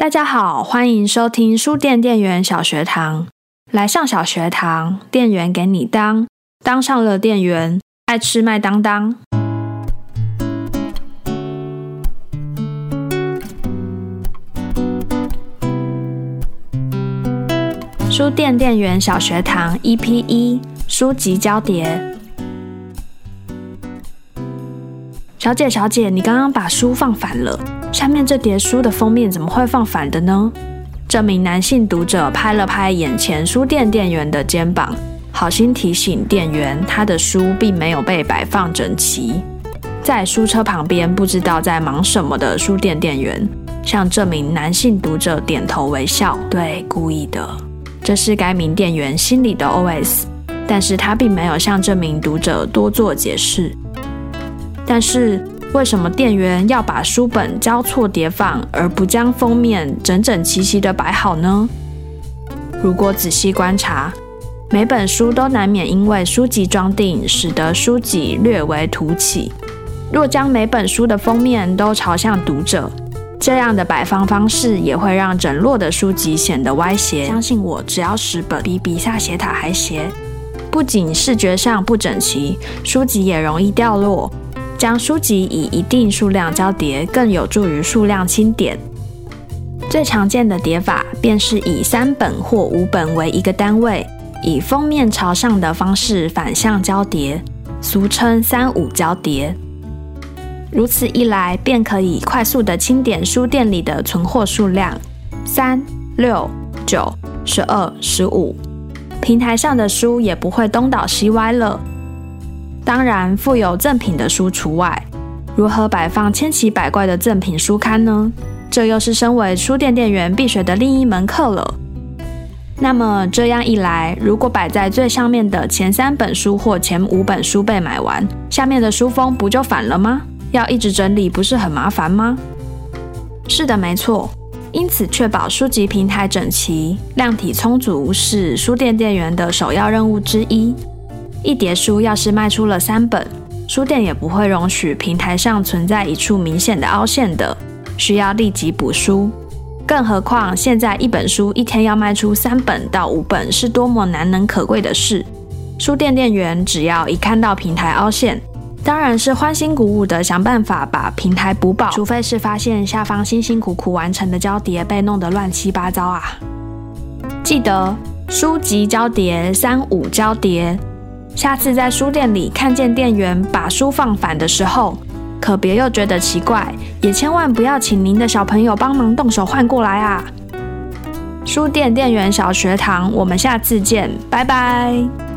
大家好，欢迎收听书店店员小学堂。来上小学堂，店员给你当，当上了店员，爱吃麦当当。书店店员小学堂 EP 一书籍交叠。小姐，小姐，你刚刚把书放反了。下面这叠书的封面怎么会放反的呢？这名男性读者拍了拍眼前书店店员的肩膀，好心提醒店员，他的书并没有被摆放整齐。在书车旁边不知道在忙什么的书店店员，向这名男性读者点头微笑，对，故意的。这是该名店员心里的 OS，但是他并没有向这名读者多做解释。但是。为什么店员要把书本交错叠放，而不将封面整整齐齐地摆好呢？如果仔细观察，每本书都难免因为书籍装订使得书籍略为凸起。若将每本书的封面都朝向读者，这样的摆放方式也会让整摞的书籍显得歪斜。相信我，只要十本比比萨斜塔还斜，不仅视觉上不整齐，书籍也容易掉落。将书籍以一定数量交叠，更有助于数量清点。最常见的叠法便是以三本或五本为一个单位，以封面朝上的方式反向交叠，俗称三五交叠。如此一来，便可以快速的清点书店里的存货数量：三、六、九、十二、十五。平台上的书也不会东倒西歪了。当然，附有赠品的书除外。如何摆放千奇百怪的赠品书刊呢？这又是身为书店店员必学的另一门课了。那么这样一来，如果摆在最上面的前三本书或前五本书被买完，下面的书封不就反了吗？要一直整理，不是很麻烦吗？是的，没错。因此，确保书籍平台整齐、量体充足，是书店店员的首要任务之一。一叠书要是卖出了三本，书店也不会容许平台上存在一处明显的凹陷的，需要立即补书。更何况现在一本书一天要卖出三本到五本，是多么难能可贵的事。书店店员只要一看到平台凹陷，当然是欢欣鼓舞的想办法把平台补饱，除非是发现下方辛辛苦苦完成的交叠被弄得乱七八糟啊！记得书籍交叠三五交叠。下次在书店里看见店员把书放反的时候，可别又觉得奇怪，也千万不要请您的小朋友帮忙动手换过来啊！书店店员小学堂，我们下次见，拜拜。